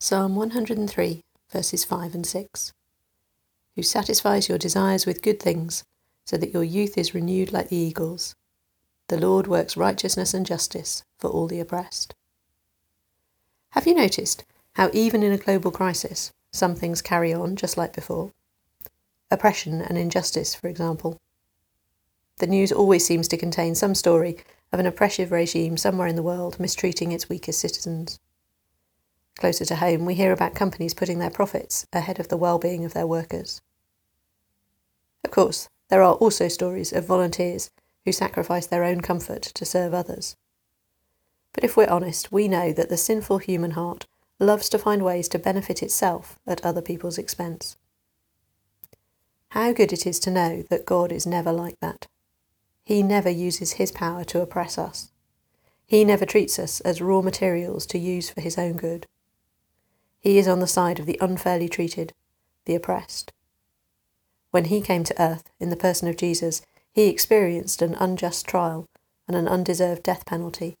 Psalm 103, verses 5 and 6. Who satisfies your desires with good things, so that your youth is renewed like the eagles. The Lord works righteousness and justice for all the oppressed. Have you noticed how, even in a global crisis, some things carry on just like before? Oppression and injustice, for example. The news always seems to contain some story of an oppressive regime somewhere in the world mistreating its weakest citizens. Closer to home, we hear about companies putting their profits ahead of the well-being of their workers. Of course, there are also stories of volunteers who sacrifice their own comfort to serve others. But if we're honest, we know that the sinful human heart loves to find ways to benefit itself at other people's expense. How good it is to know that God is never like that. He never uses his power to oppress us. He never treats us as raw materials to use for his own good. He is on the side of the unfairly treated, the oppressed. When he came to earth in the person of Jesus, he experienced an unjust trial and an undeserved death penalty.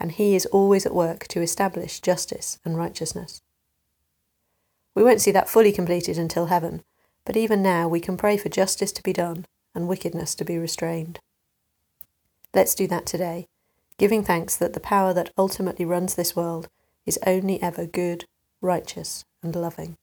And he is always at work to establish justice and righteousness. We won't see that fully completed until heaven, but even now we can pray for justice to be done and wickedness to be restrained. Let's do that today, giving thanks that the power that ultimately runs this world is only ever good, righteous, and loving.